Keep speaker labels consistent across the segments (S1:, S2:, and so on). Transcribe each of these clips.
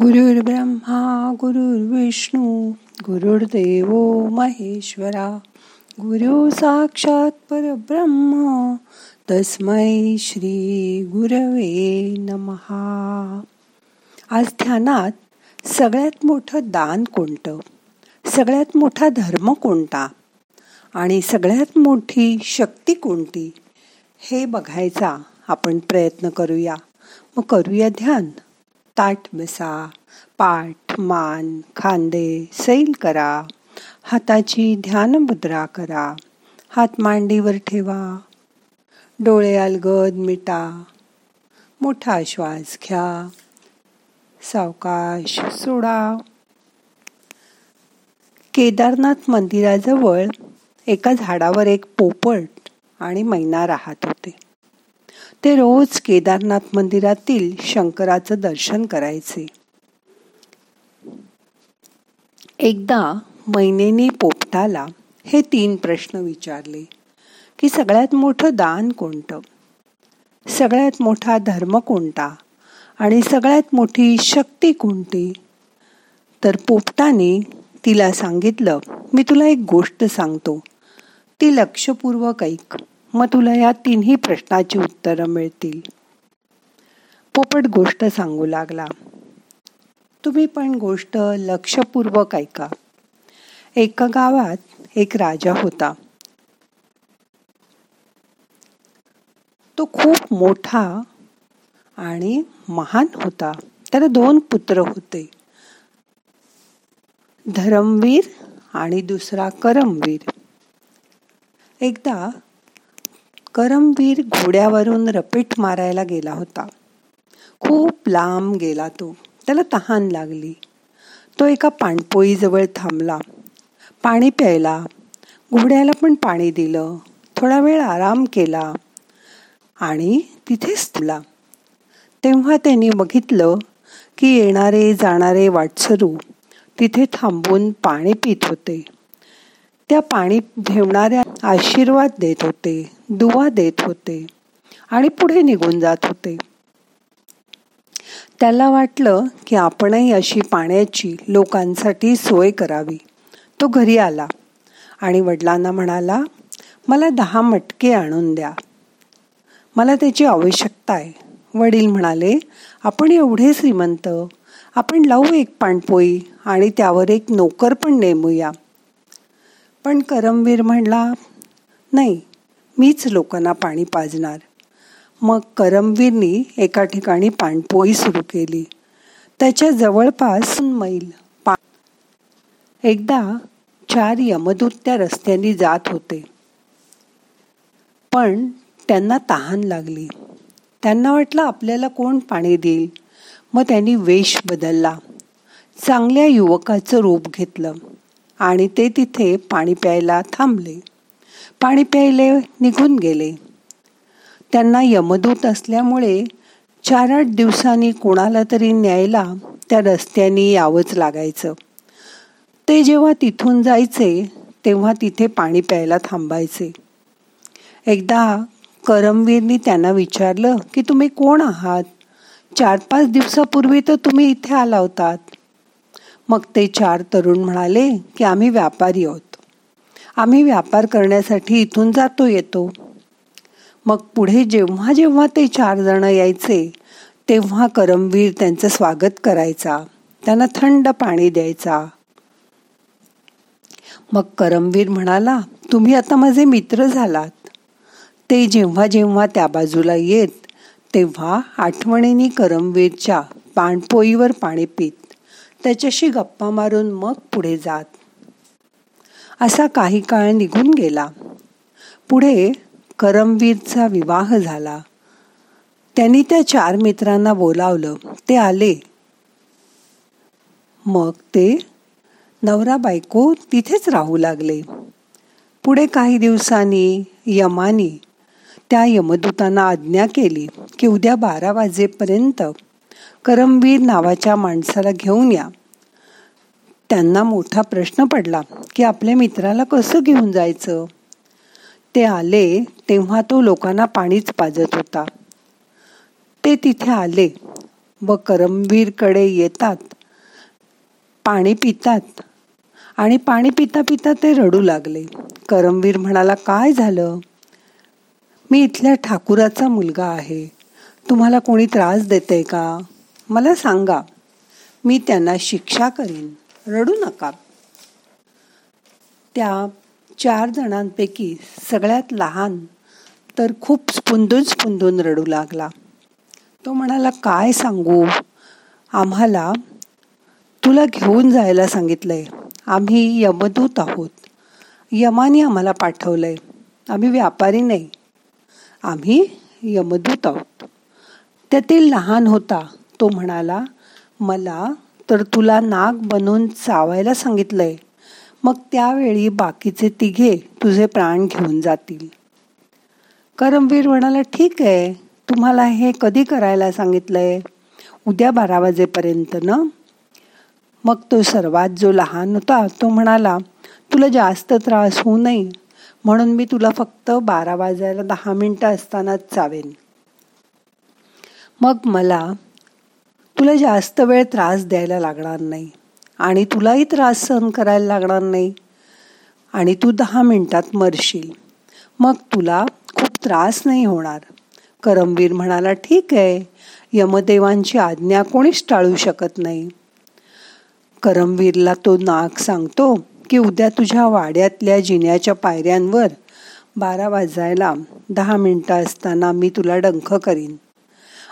S1: गुरुर् ब्रह्मा गुरुर्विष्णू गुरुर्देव महेश्वरा। गुरु साक्षात परब्रह्म तस्मै श्री गुरवे नमहा। आज ध्यानात सगळ्यात मोठं दान कोणतं? सगळ्यात मोठा धर्म कोणता? आणि सगळ्यात मोठी शक्ती कोणती? हे बघायचा आपण प्रयत्न करूया. मग करूया ध्यान. ताट बसा पाठ मान खांदे सैल करा. हाताची ध्यान मुद्रा करा. हात मांडीवर ठेवा. डोळे अलगद मिटा. मोठा श्वास घ्या. सावकाश सोडा. केदारनाथ मंदिराजवळ एका झाडावर एक पोपट आणि मैना राहत होते. ते रोज केदारनाथ मंदिरातील शंकराचं दर्शन करायचे. एकदा मैनेनी पोपटाला हे तीन प्रश्न विचारले की सगळ्यात मोठं दान कोणतं? सगळ्यात मोठा धर्म कोणता? आणि सगळ्यात मोठी शक्ती कोणती? तर पोपटाने तिला सांगितलं मी तुला एक गोष्ट सांगतो ती लक्षपूर्वक ऐक. मग तुला या तिन्ही प्रश्नाची उत्तरं मिळतील. पोपट गोष्ट सांगू लागला. तुम्ही पण गोष्ट लक्षपूर्वक ऐका. एका गावात एक राजा होता. तो खूप मोठा आणि महान होता. त्याला दोन पुत्र होते. धरमवीर आणि दुसरा करमवीर. एकदा करमवीर घोड्यावरून रपेट मारायला गेला होता. खूप लांब गेला तो. त्याला तहान लागली. तो एका पाणपोईजवळ थांबला. पाणी प्यायला. घोड्याला पण पाणी दिलं. थोडा वेळ आराम केला. आणि तिथेच तुला तेव्हा त्यांनी बघितलं की येणारे जाणारे वाटसरू तिथे थांबून पाणी पित होते. त्या पाणी ठेवणाऱ्या आशीर्वाद देत होते दुवा देत होते आणि पुढे निघून जात होते. त्याला वाटलं की आपणही अशी पाण्याची लोकांसाठी सोय करावी. तो घरी आला आणि वडिलांना म्हणाला मला दहा मटके आणून द्या. मला त्याची आवश्यकता आहे. वडील म्हणाले आपण एवढे श्रीमंत आपण लावू एक पाणपोई आणि त्यावर एक नोकर पण नेमूया. पण करमवीर म्हणला नाही मीच लोकांना पाणी पाजणार. मग करमवीरनी एका ठिकाणी पाणपोई सुरू केली. त्याच्या जवळपास मैल पा एकदा चार यमदूत त्या रस्त्याने जात होते. पण त्यांना तहान लागली. त्यांना वाटलं आपल्याला कोण पाणी देईल? मग त्यांनी वेश बदलला. चांगल्या युवकाचं रूप घेतलं. आणि ते तिथे पाणी प्यायला थांबले. पाणी प्यायले निघून गेले. त्यांना यमदूत असल्यामुळे चार आठ दिवसांनी कोणाला तरी न्यायला त्या रस्त्याने यावंच लागायचं. ते जेव्हा तिथून जायचे तेव्हा तिथे पाणी प्यायला थांबायचे. एकदा करमवीरनी त्यांना विचारलं की तुम्ही कोण आहात? चार पाच दिवसापूर्वी तर तुम्ही इथे आला होतात. मग ते चार तरुण म्हणाले की आम्ही व्यापारी आहोत. आम्ही व्यापार करण्यासाठी इथून जातो येतो. मग पुढे जेव्हा जेव्हा ते चार जण यायचे तेव्हा करमवीर त्यांचं स्वागत करायचा. त्यांना थंड पाणी द्यायचा. मग करमवीर म्हणाला तुम्ही आता माझे मित्र झालात. ते जेव्हा जेव्हा त्या बाजूला येत तेव्हा आठवणीने करमवीरच्या पाणपोईवर पाणी पित. त्याच्याशी गप्पा मारून मग पुढे जात. असा काही काळ निघून गेला. पुढे करमवीरचा विवाह झाला. त्यांनी त्या चार मित्रांना बोलावलं. ते आले. मग ते नवरा बायको तिथेच राहू लागले. पुढे काही दिवसांनी यमानी त्या यमदूतांना आज्ञा केली की उद्या बारा वाजेपर्यंत करमवीर नावाच्या माणसाला घेऊन या. त्यांना मोठा प्रश्न पडला की आपल्या मित्राला कसं घेऊन जायचं? ते आले तेव्हा तो लोकांना पाणीच पाजत होता. ते तिथे आले व करमवीरकडे येतात. पाणी पितात आणि पाणी पिता पिता ते रडू लागले. करमवीर म्हणाला काय झालं? मी इथल्या ठाकुराचा मुलगा आहे. तुम्हाला कोणी त्रास देते का? मला सांगा मी त्यांना शिक्षा करीन. रडू नका. त्या चार जणांपैकी सगळ्यात लहान तर खूप स्पुंदून स्पुंदून रडू लागला. तो म्हणाला काय सांगू? आम्हाला तुला घेऊन जायला सांगितलंय. आम्ही यमदूत आहोत. यमाने आम्हाला पाठवलंय. आम्ही व्यापारी नाही. आम्ही यमदूत आहोत. त्यातील लहान होता. तो म्हणाला मला तर तुला नाग बनवून चावायला सांगितलंय. मग त्यावेळी बाकीचे तिघे तुझे प्राण घेऊन जातील. करमवीर म्हणाला ठीक आहे. तुम्हाला हे कधी करायला सांगितलंय? उद्या बारा वाजेपर्यंत ना? मग तो सर्वात जो लहान होता तो म्हणाला तुला जास्त त्रास होऊ नये. म्हणून मी तुला फक्त बारा वाजायला दहा मिनटं असतानाच चावेन. मग मला तुला जास्त वेळ त्रास द्यायला लागणार नाही आणि तुलाही त्रास सहन करायला लागणार नाही. आणि तू दहा मिनिटात मरशील. मग तुला खूप त्रास नाही होणार. करमवीर म्हणाला ठीक आहे. यमदेवांची आज्ञा कोणीच टाळू शकत नाही. करमवीरला तो नाग सांगतो की उद्या तुझ्या वाड्यातल्या जिन्याच्या पायऱ्यांवर बारा वाजायला दहा मिनटं असताना मी तुला डंख करीन.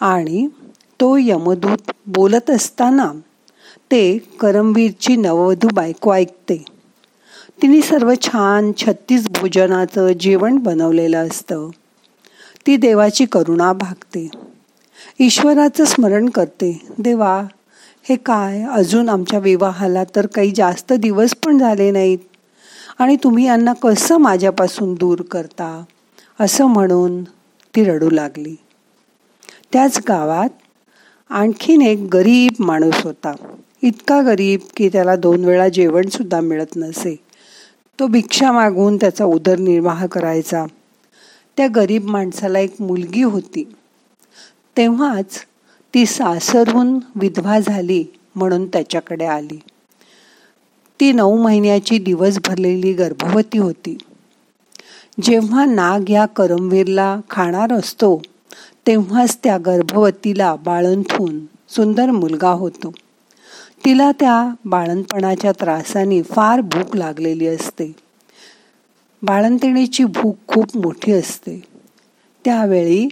S1: आणि तो यमदूत बोलत असताना ते करमवीरची नववधू बायको ऐकते. तिने सर्व छान छत्तीस भोजनाचं जेवण बनवलेलं असतं. ती देवाची करुणा भागते. ईश्वराचं स्मरण करते. देवा हे काय? अजून आमच्या विवाहाला तर काही जास्त दिवस पण झाले नाहीत. आणि तुम्ही यांना कसं माझ्यापासून दूर करता? असं म्हणून ती रडू लागली. त्याच गावात आणखीन एक गरीब माणूस होता. इतका गरीब की त्याला दोन वेळा जेवण सुद्धा मिळत नसे. तो भिक्षा मागून त्याचा उदरनिर्वाह करायचा. त्या गरीब माणसाला एक मुलगी होती. तेव्हाच ती सासरहून विधवा झाली म्हणून त्याच्याकडे आली. ती नऊ महिन्याची दिवस भरलेली गर्भवती होती. जेव्हा नाग या करमवीरला खाणार असतो तेव्हाच त्या गर्भवतीला बाळंथून सुंदर मुलगा होतो. तिला त्या बाळणपणाच्या त्रासाने फार भूक लागलेली असते. बाळंतिणीची भूक खूप मोठी असते. त्यावेळी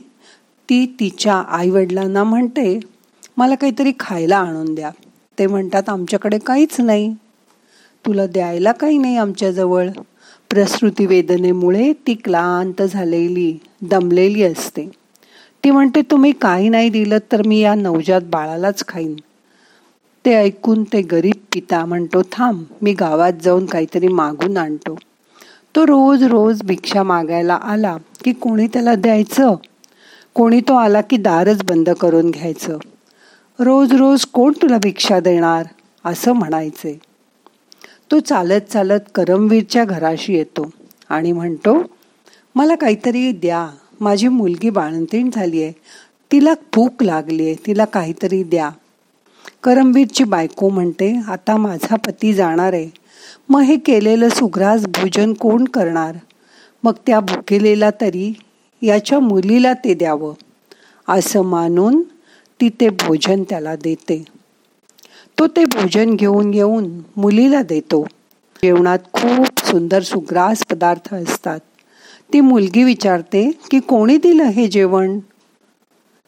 S1: ती तिच्या आईवडिलांना म्हणते मला काहीतरी खायला आणून द्या. ते म्हणतात आमच्याकडे काहीच नाही. तुला द्यायला काही नाही आमच्याजवळ. प्रसृती वेदनेमुळे ती क्लांत झालेली दमलेली असते. ती म्हणते तुम्ही काही नाही दिलं तर मी या नवजात बाळालाच खाईन. ते ऐकून ते गरीब पिता म्हणतो थांब मी गावात जाऊन काहीतरी मागून आणतो. तो रोज रोज भिक्षा मागायला आला की कोणी त्याला द्यायचं? कोणी तो आला की दारच बंद करून घ्यायचं? रोज रोज कोण तुला भिक्षा देणार? असं म्हणायचे. तो चालत चालत करमवीरच्या घराशी येतो आणि म्हणतो मला काहीतरी द्या माझी मुलगी बाळंतीण झाली आहे तिला भूक लागली आहे तिला काहीतरी द्या. करमवीरची बायको म्हणते आता माझा पती जाणार आहे. मग हे केलेलं सुग्रास भोजन कोण करणार? मग त्या भुकेलेला तरी याच्या मुलीला ते द्यावं. असं मानून ती ते भोजन त्याला देते. तो ते भोजन घेऊन येऊन मुलीला देतो. जेवणात खूप सुंदर सुग्रास पदार्थ असतात. ती मुलगी विचारते की कोणी दिलं हे जेवण?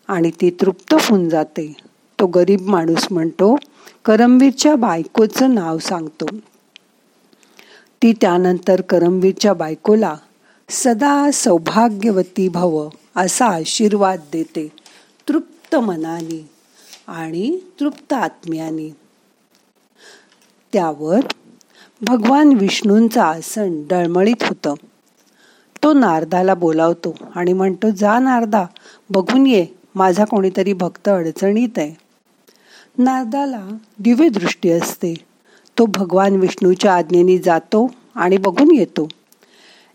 S1: आणि ती तृप्त होऊन जाते. तो गरीब माणूस म्हणतो करमवीरच्या बायकोचं नाव सांगतो. ती त्यानंतर करमवीरच्या बायकोला सदा सौभाग्यवती भव असा आशीर्वाद देते तृप्त मनाने आणि तृप्त आत्म्याने. त्यावर भगवान विष्णूंचं आसन डळमळीत होतं. तो नारदाला बोलावतो आणि म्हणतो जा नारदा बघून ये माझा कोणीतरी भक्त अडचणीत आहे. नारदाला दिव्य दृष्टी असते. तो भगवान विष्णूच्या आज्ञेने जातो आणि बघून येतो.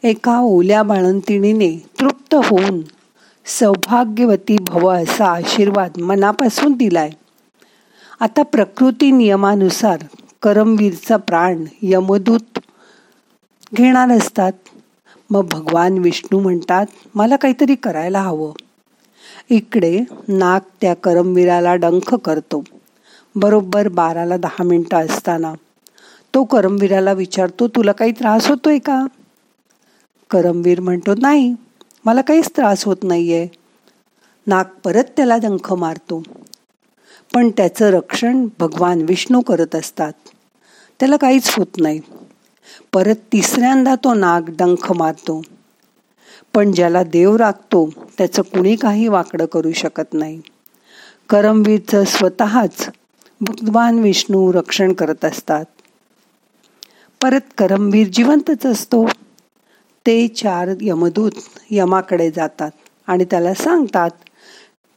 S1: एका ओल्या बाळंतिणीने तृप्त होऊन सौभाग्यवती भव असा आशीर्वाद मनापासून दिलाय. आता प्रकृती नियमानुसार करमवीरचा प्राण यमदूत घेणार असतात. मग भगवान विष्णू म्हणतात मला काहीतरी करायला हवं. इकडे नाक त्या करमवीराला डंख करतो. बरोबर बाराला दहा मिनटं असताना. तो करमवीराला विचारतो तुला काही त्रास होतोय का? करमवीर म्हणतो नाही मला काहीच त्रास होत नाहीये. नाक परत त्याला डंख मारतो. पण त्याचं रक्षण भगवान विष्णू करत असतात. त्याला काहीच होत नाही. परत तिसऱ्यांदा तो नाग डंख मारतो. पण ज्याला देव राखतो त्याचं कुणी काही वाकडं करू शकत नाही. करमवीरचं स्वतःच भगवान विष्णू रक्षण करत असतात. परत करमवीर जिवंतच असतो. ते चार यमदूत यमाकडे जातात आणि त्याला सांगतात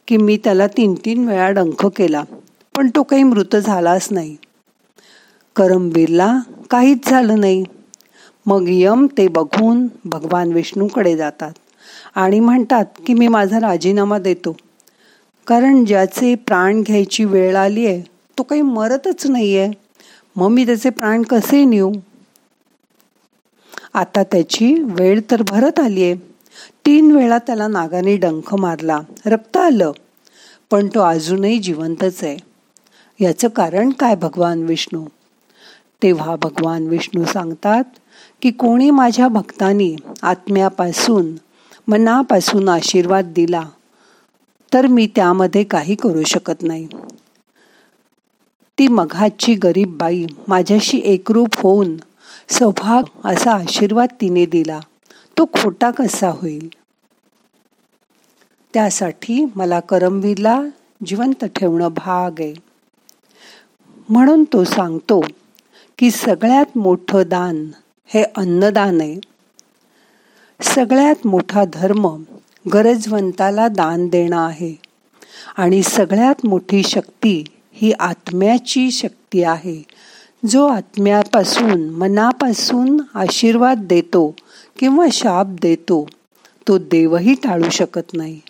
S1: की मी त्याला तीन तीन वेळा डंख केला पण तो काही मृत झालाच नाही. करमवीरला काहीच झालं नाही. मग यम ते बघून भगवान विष्णूकडे जातात आणि म्हणतात की मी माझा राजीनामा देतो. कारण ज्याचे प्राण घ्यायची वेळ आली आहे तो काही मरतच नाही आहे मग मी त्याचे प्राण कसे नेऊ? आता त्याची वेळ तर भरत आली आहे. तीन वेळा त्याला नागाने डंख मारला. रक्त आलं. पण तो अजूनही जिवंतच आहे. याचं कारण काय भगवान विष्णू? तेव्हा भगवान विष्णू सांगतात की कोणी माझ्या भक्तांनी आत्म्यापासून मनापासून आशीर्वाद दिला तर मी त्यामध्ये काही करू शकत नाही. ती मघाची गरीब बाई माझ्याशी एकरूप होऊन सौभाग असा आशीर्वाद तिने दिला. तो खोटा कसा होईल? त्यासाठी मला करमवीरला जिवंत ठेवणं भाग आहे. म्हणून तो सांगतो की सगळ्यात मोठं दान हे अन्नदान आहे. सगळ्यात मोठा धर्म गरजवंताला दान देणं आहे. आणि सगळ्यात मोठी शक्ती ही आत्म्याची शक्ती आहे. जो आत्म्यापासून मनापासून आशीर्वाद देतो किंवा शाप देतो तो देवही टाळू शकत नाही.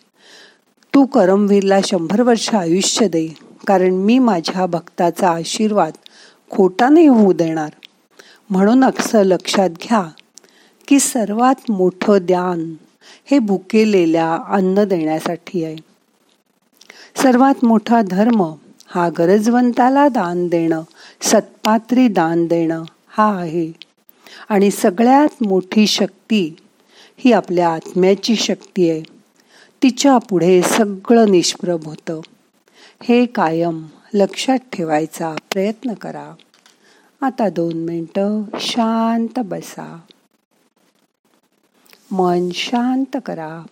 S1: तू करमवीरला शंभर वर्ष आयुष्य दे कारण मी माझ्या भक्ताचा आशीर्वाद खोटा नाही होऊ देणार. म्हणून असं लक्षात घ्या की सर्वात मोठं ध्यान हे भुकेलेल्या अन्न देण्यासाठी आहे. सर्वात मोठा धर्म हा गरजवंताला दान देणं सत्पात्री दान देणं हा आहे. आणि सगळ्यात मोठी शक्ती ही आपल्या आत्म्याची शक्ती आहे. तिच्या पुढे सगळं निष्प्रभ होतं. हे कायम लक्षात ठेवायचा प्रयत्न करा. आता दोन मिनटं शांत बसा. मन शांत करा.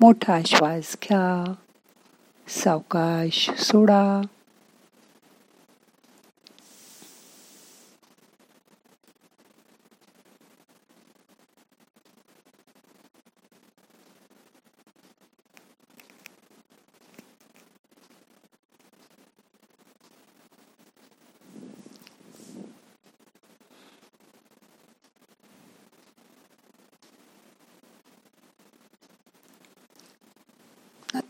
S1: मोठा श्वास घ्या. सावकाश सोडा आता